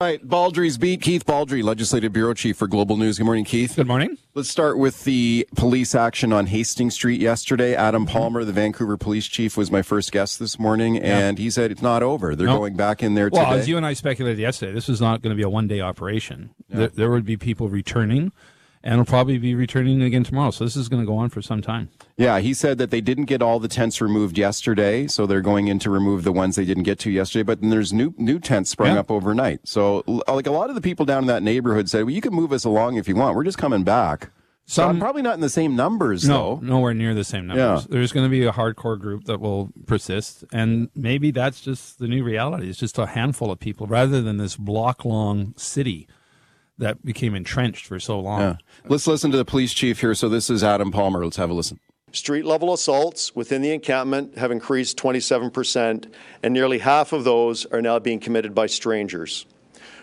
All right, Baldrey's beat. Keith Baldrey, Legislative Bureau Chief for Global News. Good morning, Keith. Good morning. Let's start with the police action on Hastings Street yesterday. Adam mm-hmm. Palmer, the Vancouver Police Chief, was my first guest this morning, and he said it's not over. They're No. going back in there Well, today. as you and I speculated yesterday, this was not going to be a one day operation. There, there would be people returning, and will probably be returning again tomorrow. So this is going to go on for some time. yeah, he said that they didn't get all the tents removed yesterday, so they're going in to remove the ones they didn't get to yesterday. But then there's new new tents sprung Yeah. up overnight. So, like a lot of the people down in that neighborhood said, "Well, you can move us along if you want. We're just coming back." So Some- I'm probably not in the same numbers No, though. nowhere near the same numbers. Yeah. There's going to be a hardcore group that will persist, and maybe that's just the new reality. It's just a handful of people rather than this block long city that became entrenched for so long. Yeah. Let's listen to the police chief here. So this is Adam Palmer. Let's have a listen. Street level assaults within the encampment have increased 27%, and nearly half of those are now being committed by strangers.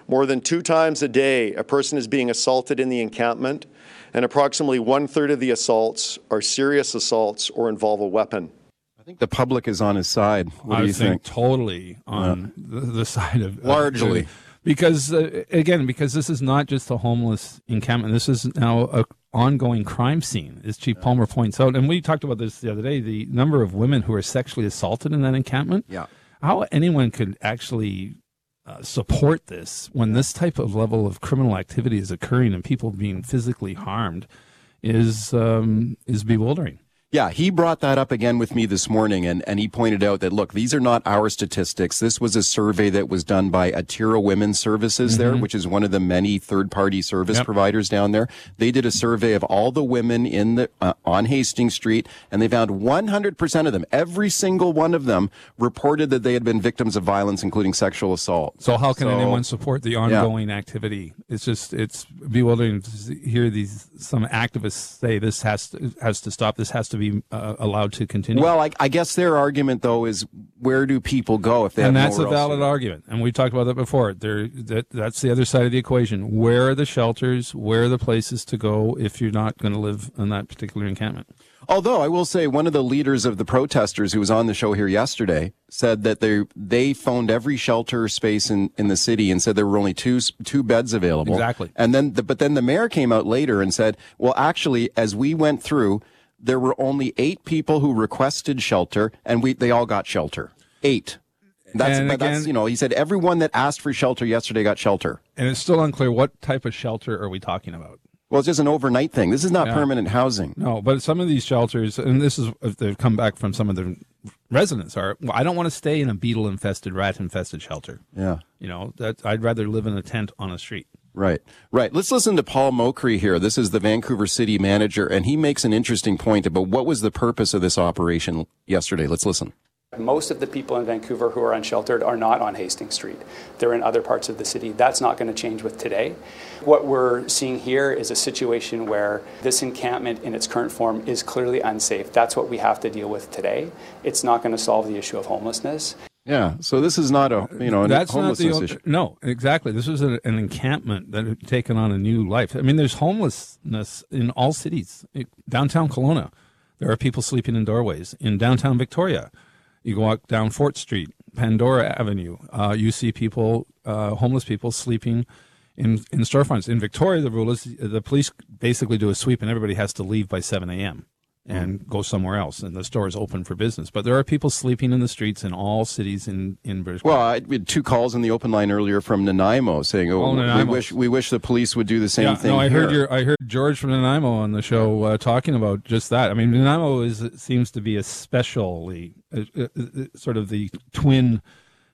More than two times a day, a person is being assaulted in the encampment, and approximately one third of the assaults are serious assaults or involve a weapon. I think the public is on his side. What I do you think, think? totally on the, the side of Largely. Because uh, again because this is not just a homeless encampment. This is now a ongoing crime scene, as Chief Palmer points out. And we talked about this the other day. The number of women who are sexually assaulted in that encampment. Yeah. How anyone could actually uh, support this when this type of level of criminal activity is occurring and people being physically harmed is um, is bewildering. Yeah, he brought that up again with me this morning, and, and he pointed out that, look, these are not our statistics. This was a survey that was done by Atira Women's Services there, which is one of the many third party service Yep. providers down there. They did a survey of all the women in the, uh, on Hastings Street, and they found 100% of them, every single one of them reported that they had been victims of violence, including sexual assault. So how can So- anyone support the ongoing activity? It's just it's bewildering to hear these some activists say this has to has to stop. This has to be uh, allowed to continue. Well, I, I guess their argument, though, is where do people go if they and that's a valid argument, and we talked about that before. There, that that's the other side of the equation. Where are the shelters? Where are the places to go if you're not going to live in that particular encampment? Although I will say one of the leaders of the protesters who was on the show here yesterday said that they they phoned every shelter space in, in the city and said there were only two two beds available. Exactly. And then the, but then the mayor came out later and said, "Well, actually as we went through, there were only 8 people who requested shelter and we they all got shelter. 8." That's, And but that's you know, he said everyone that asked for shelter yesterday got shelter. And it's still unclear what type of shelter are we talking about. Well, it's just an overnight thing. This is not Yeah. permanent housing. No, but some of these shelters, and this is if they've come back from some of the residents, are well, I don't want to stay in a beetle infested, rat infested shelter. Yeah. You know, that I'd rather live in a tent on a street. Right, right. Let's listen to Paul Mochrie here. This is the Vancouver city manager, and he makes an interesting point about what was the purpose of this operation yesterday. Let's listen. Most of the people in Vancouver who are unsheltered are not on Hastings Street. They're in other parts of the city. That's not going to change with today. What we're seeing here is a situation where this encampment in its current form is clearly unsafe. That's what we have to deal with today. It's not going to solve the issue of homelessness. Yeah. So this is not a you know That's not homelessness the issue. no, exactly. This was a, an encampment that had taken on a new life. I mean, there's homelessness in all cities. It- downtown Kelowna, there are people sleeping in doorways. In downtown Victoria, you go walk down Fort Street, Pandora Avenue. Uh, you see people, uh, homeless people, sleeping in in storefronts. In Victoria, the rule is the police basically do a sweep, and everybody has to leave by seven a.m. and go somewhere else, and the store is open for business. But there are people sleeping in the streets in all cities in in British. Well, I we had two calls in the open line earlier from Nanaimo saying, "Oh, Oh, we wish we wish the police would do the same yeah, thing." no, I heard your I heard George from Nanaimo on the show uh, talking about just that. I mean, Nanaimo is seems to be especially uh, uh, uh, sort of the twin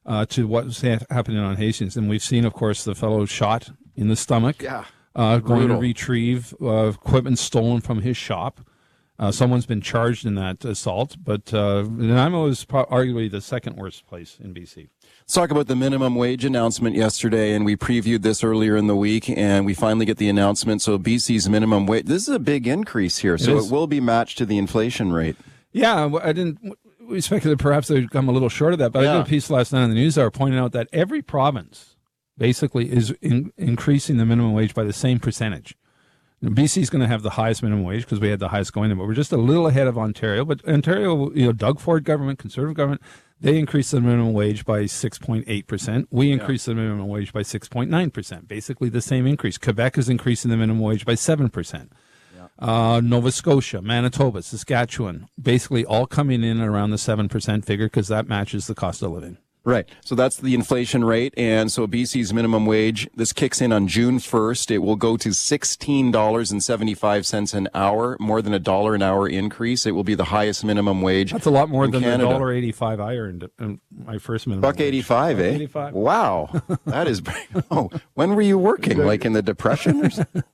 uh, to what's ha- happening on Hastings, and we've seen, of course, the fellow shot in the stomach. Yeah. uh, going to retrieve uh, equipment stolen from his shop. Uh, someone's been charged in that assault, but uh, Nanaimo is pro- arguably the second worst place in BC. Let's talk about the minimum wage announcement yesterday, and we previewed this earlier in the week, and we finally get the announcement. So BC's minimum wage, this is a big increase here, so is. it will be matched to the inflation rate. Yeah, I didn't. We speculated perhaps they'd come a little short of that, but I Yeah. did a piece last night on the news hour pointing out that every province basically is in, increasing the minimum wage by the same percentage. BC is going to have the highest minimum wage because we had the highest going in, but we're just a little ahead of Ontario. But Ontario, you know, Doug Ford government, conservative government, they increased the minimum wage by 6.8%. We increased the minimum wage by 6.9%, basically the same increase. Quebec is increasing the minimum wage by 7%. Uh, Nova Scotia, Manitoba, Saskatchewan, basically all coming in around the 7% figure because that matches the cost of living. Right. So that's the inflation rate. And so BC's minimum wage, this kicks in on June 1st. It will go to $16.75 an hour, more than a dollar an hour increase. It will be the highest minimum wage. That's a lot more than Canada. the dollar eighty-five I earned in my first minimum. Buck wage. 85, eh? 85. Wow. That is, oh, when were you working? Like in the Depression or something?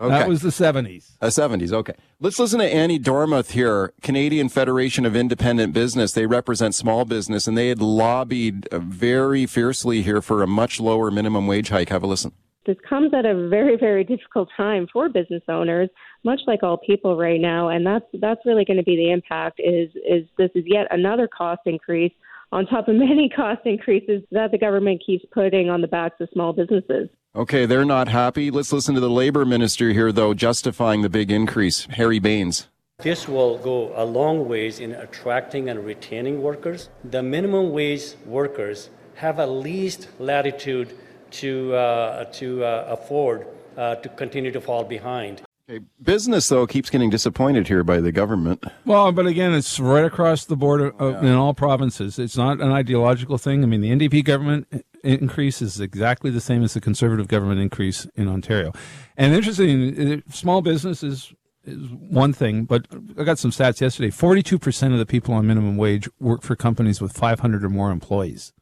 Okay. That was the seventies. Uh, 70s, okay. Let's listen to Annie Dormuth here, Canadian Federation of Independent Business. They represent small business and they had lobbied uh, very fiercely here for a much lower minimum wage hike. Have a listen. This comes at a very, very difficult time for business owners, much like all people right now, and that's that's really going to be the impact. Is is this is yet another cost increase on top of many cost increases that the government keeps putting on the backs of small businesses. Okay, they're not happy. Let's listen to the labor minister here, though, justifying the big increase. Harry Bains. This will go a long ways in attracting and retaining workers. The minimum wage workers have at least latitude to, uh, to uh, afford uh, to continue to fall behind. Okay, business, though, keeps getting disappointed here by the government. Well, but again, it's right across the board uh, in all provinces. It's not an ideological thing. I mean, the NDP government increase is exactly the same as the Conservative government increase in Ontario. And interesting, uh, small business is is one thing, but I got some stats yesterday. Forty-two percent of the people on minimum wage work for companies with five hundred or more employees.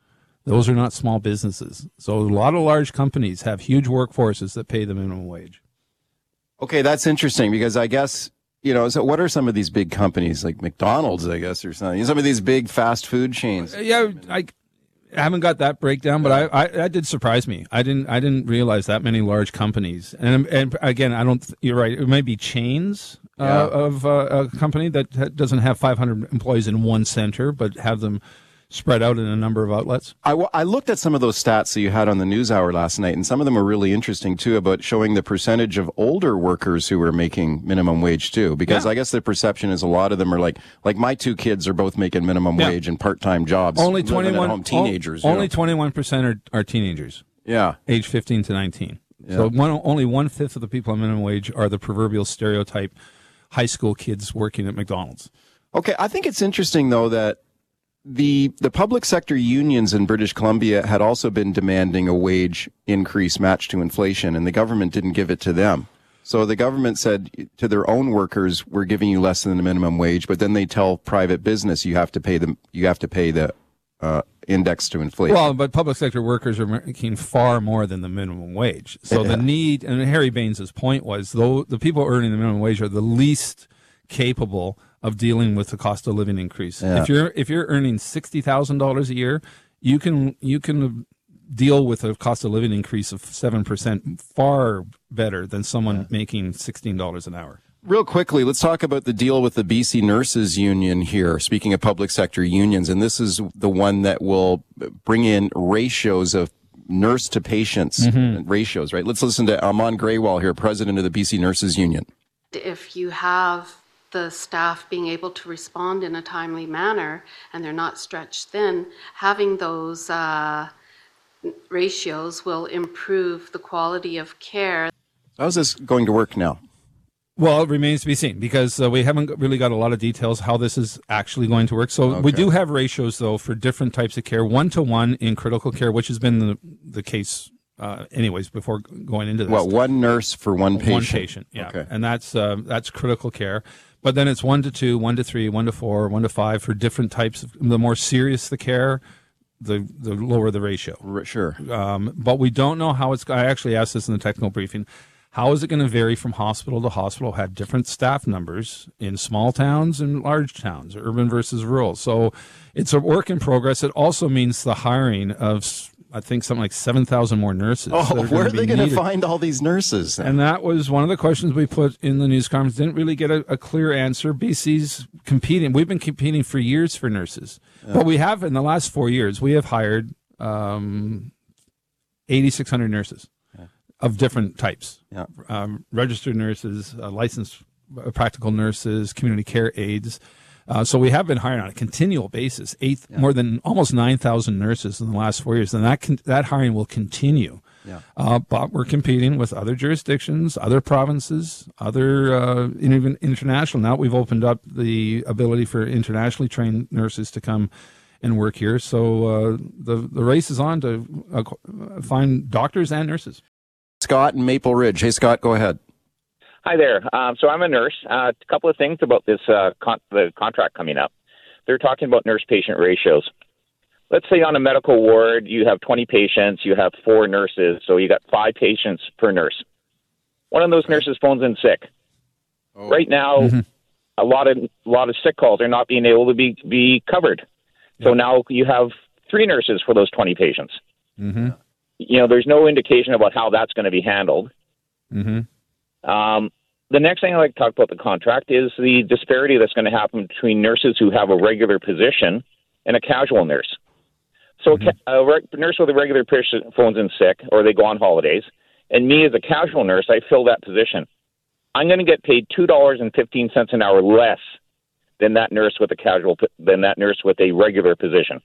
Those are not small businesses. So a lot of large companies have huge workforces that pay the minimum wage. Okay, that's interesting because I guess, you know, so what are some of these big companies like McDonald's, I guess, or something? Some of these big fast food chains. Yeah, I, I haven't got that breakdown, but I, I that did surprise me. I didn't I didn't realize that many large companies. And and again, I don't. You're right. It might be chains uh, of uh, a company that doesn't have 500 employees in one center, but have them spread out in a number of outlets. I, w- I looked at some of those stats that you had on the news hour last night, and some of them were really interesting too about showing the percentage of older workers who were making minimum wage too. Because Yeah. I guess the perception is a lot of them are like, like my two kids are both making minimum Yeah. wage and part time jobs. Only 21 at home teenagers. Only know. 21 percent are, are teenagers, yeah. age 15 to 19. So one, only one fifth of the people on minimum wage are the proverbial stereotype high school kids working at McDonald's. Okay, I think it's interesting though that the the public sector unions in British Columbia had also been demanding a wage increase matched to inflation, and the government didn't give it to them. So the government said to their own workers, "We're giving you less than the minimum wage," but then they tell private business, "You have to pay them. You have to pay the uh, index to inflation." Well, but public sector workers are making far more than the minimum wage. So the need, and Harry Bains's point was, though the people earning the minimum wage are the least capable of dealing with the cost of living increase. Yeah. If you're if you're earning sixty thousand dollars a year, you can you can deal with a cost of living increase of seven percent far better than someone making sixteen dollars an hour. Real quickly, let's talk about the deal with the BC Nurses Union here. Speaking of public sector unions, and this is the one that will bring in ratios of nurse to patients mm-hmm. ratios, right? Let's listen to Aman Grewal here, president of the BC Nurses Union. if you have the staff being able to respond in a timely manner and they're not stretched thin, having those uh, ratios will improve the quality of care. How's this going to work now? Well, it remains to be seen because uh, we haven't really got a lot of details how this is actually going to work. So we do have ratios though for different types of care, one to one in critical care, which has been the the case uh, anyways before going into this. What, one nurse for one patient? One patient, yeah, Okay. and that's uh, that's critical care. But then it's one to two, one to three, one to four, one to five for different types. Of, the more serious the care, the the lower the ratio. Sure. Um, but we don't know how it's. I actually asked this in the technical briefing, How is it going to vary from hospital to hospital? Had different staff numbers in small towns and large towns, urban versus rural. So it's a work in progress. It also means the hiring of I think something like 7,000 more nurses. Oh, where are they going to find all these nurses? And that was one of the questions we put in the news conference. Didn't really get a, a clear answer. BC's competing. We've been competing for years for nurses. But we have, in the last four years, we have hired um, 8,600 nurses yeah. of different types. Yeah. Um, registered nurses, uh, licensed uh, practical nurses, community care aides. Uh, so we have been hiring on a continual basis, eight yeah. more than almost nine thousand nurses in the last four years, and that con- that hiring will continue. Yeah. Uh, but we're competing with other jurisdictions, other provinces, other uh, even international. Now we've opened up the ability for internationally trained nurses to come and work here. So uh, the the race is on to uh, find doctors and nurses. Scott in Maple Ridge. Hey, Scott, go ahead. Hi there. Um, so I'm a nurse. Uh, a couple of things about this uh, con- the contract coming up. They're talking about nurse-patient ratios. Let's say on a medical ward you have 20 patients, you have four nurses, so you got five patients per nurse. One of those nurses phones in sick. Oh. Right now, mm-hmm. a lot of a lot of sick calls are not being able to be be covered. So now you have three nurses for those 20 patients. Mm-hmm. You know, there's no indication about how that's going to be handled. Mm-hmm. Um, the next thing I'd like to talk about the contract is the disparity that's going to happen between nurses who have a regular position and a casual nurse. So mm-hmm. a, a nurse with a regular position phones in sick or they go on holidays, and me as a casual nurse, I fill that position. I'm going to get paid two dollars and fifteen cents an hour less than that nurse with a casual than that nurse with a regular position.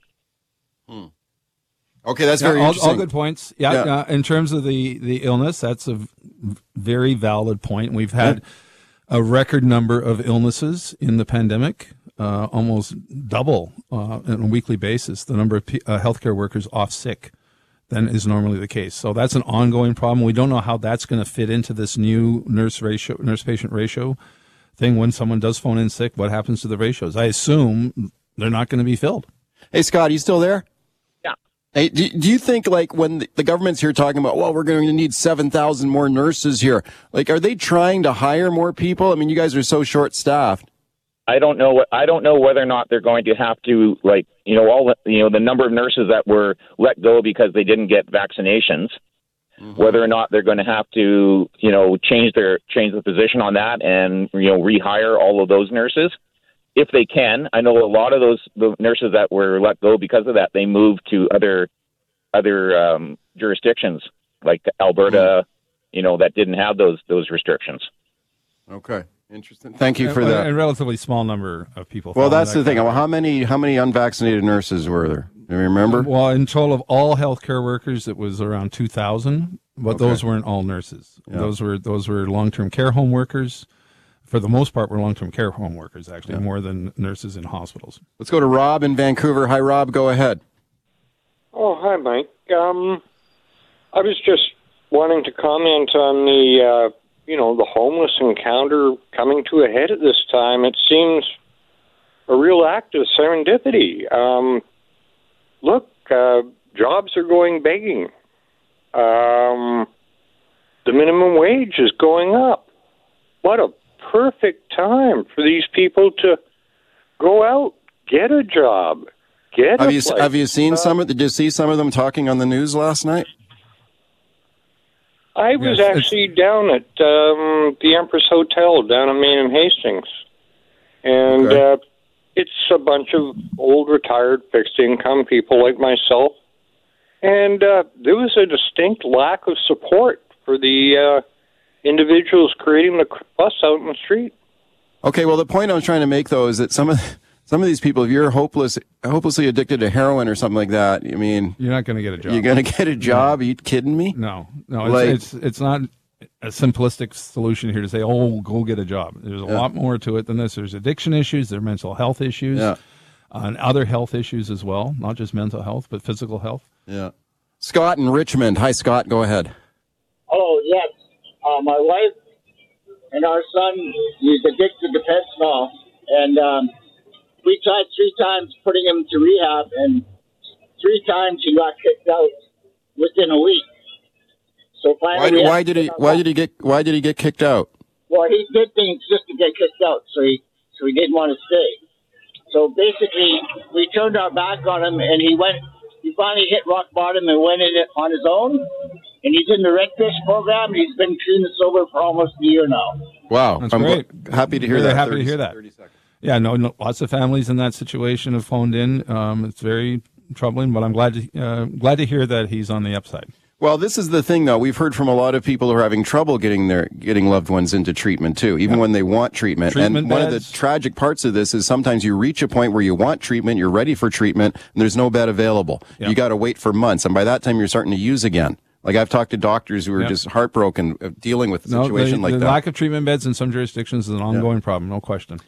Hmm. Okay, that's very all, interesting. all, good points. Yeah, yeah. Uh, in terms of the the illness, that's a very valid point. We've had a record number of illnesses in the pandemic, uh, almost double uh, on a weekly basis the number of uh, healthcare workers off sick than is normally the case. So that's an ongoing problem. We don't know how that's going to fit into this new nurse ratio, nurse patient ratio thing. When someone does phone in sick, what happens to the ratios? I assume they're not going to be filled. Hey, Scott, are you still there? Hey, do, do you think like when the, the government's here talking about, well, we're going to need 7,000 more nurses here, like, are they trying to hire more people? I mean, you guys are so short staffed. I don't know what I don't know whether or not they're going to have to like you know all the, you know the number of nurses that were let go because they didn't get vaccinations mm-hmm. whether or not they're going to have to you know change their change the position on that and you know rehire all of those nurses if they can. I know a lot of those the nurses that were let go because of that they moved to other other um, jurisdictions like Alberta, you know, that didn't have those those restrictions. Okay. Interesting. Thank you for and, that. A relatively small number of people. Well, that's that the thing. Well, how many how many unvaccinated nurses were there? Do you remember? Well, in total of all healthcare workers, it was around two thousand, but okay. those weren't all nurses. Yeah. Those were those were long term care home workers for the most part, were long term care home workers, actually, yeah. more than nurses in hospitals. Let's go to Rob in Vancouver. Hi, Rob. Go ahead. Oh, hi, Mike. Um, I was just wanting to comment on the, uh, you know, the homeless encounter coming to a head at this time. It seems a real act of serendipity. Um, look, uh, jobs are going begging. Um, the minimum wage is going up. What a perfect time for these people to go out, get a job, get. Have you place. have you seen some of? Did you see some of them talking on the news last night? I was yes, actually down at um, the Empress Hotel down in Main and Hastings, and okay. uh, it's a bunch of old retired fixed income people like myself, and uh, there was a distinct lack of support for the uh, individuals creating the fuss out in the street. Okay, well, the point I was trying to make though is that some of some of these people, if you're hopeless, hopelessly addicted to heroin or something like that, I mean, you're not going to get a job. You're going to get a job? No. Are you kidding me? No, no, it's, like, it's, it's not a simplistic solution here to say, "Oh, go get a job." There's a yeah. lot more to it than this. There's addiction issues, there are mental health issues, yeah. Uh, and other health issues as well, not just mental health, but physical health. Yeah. Scott in Richmond. Hi, Scott. Go ahead. Oh yes, uh, my wife and our son, he's addicted to fentanyl, and um, we tried three times putting him to rehab, and three times he got kicked out within a week. So Why, finally, we why did he? Why home. did he get? Why did he get kicked out? Well, he did things just to get kicked out, so he so he didn't want to stay. So basically, we turned our back on him, and he went. He finally hit rock bottom and went in it on his own. And he's in the Redfish program. And He's been clean and sober for almost a year now. Wow, That's I'm great. gl- happy to hear Really that. happy 30 to hear that. 30 seconds. Yeah, no, no, lots of families in that situation have phoned in. Um, it's very troubling, but I'm glad to uh, glad to hear that he's on the upside. Well, this is the thing, though. We've heard from a lot of people who are having trouble getting their getting loved ones into treatment too, even when they want treatment. Treatment and one of the tragic parts of this is sometimes you reach a point where you want treatment, you're ready for treatment, and there's no bed available. Yeah. You got to wait for months, and by that time you're starting to use again. Like I've talked to doctors who are Yeah. just heartbroken dealing with a No, situation the, like the that. lack of treatment beds in some jurisdictions is an ongoing problem, no question.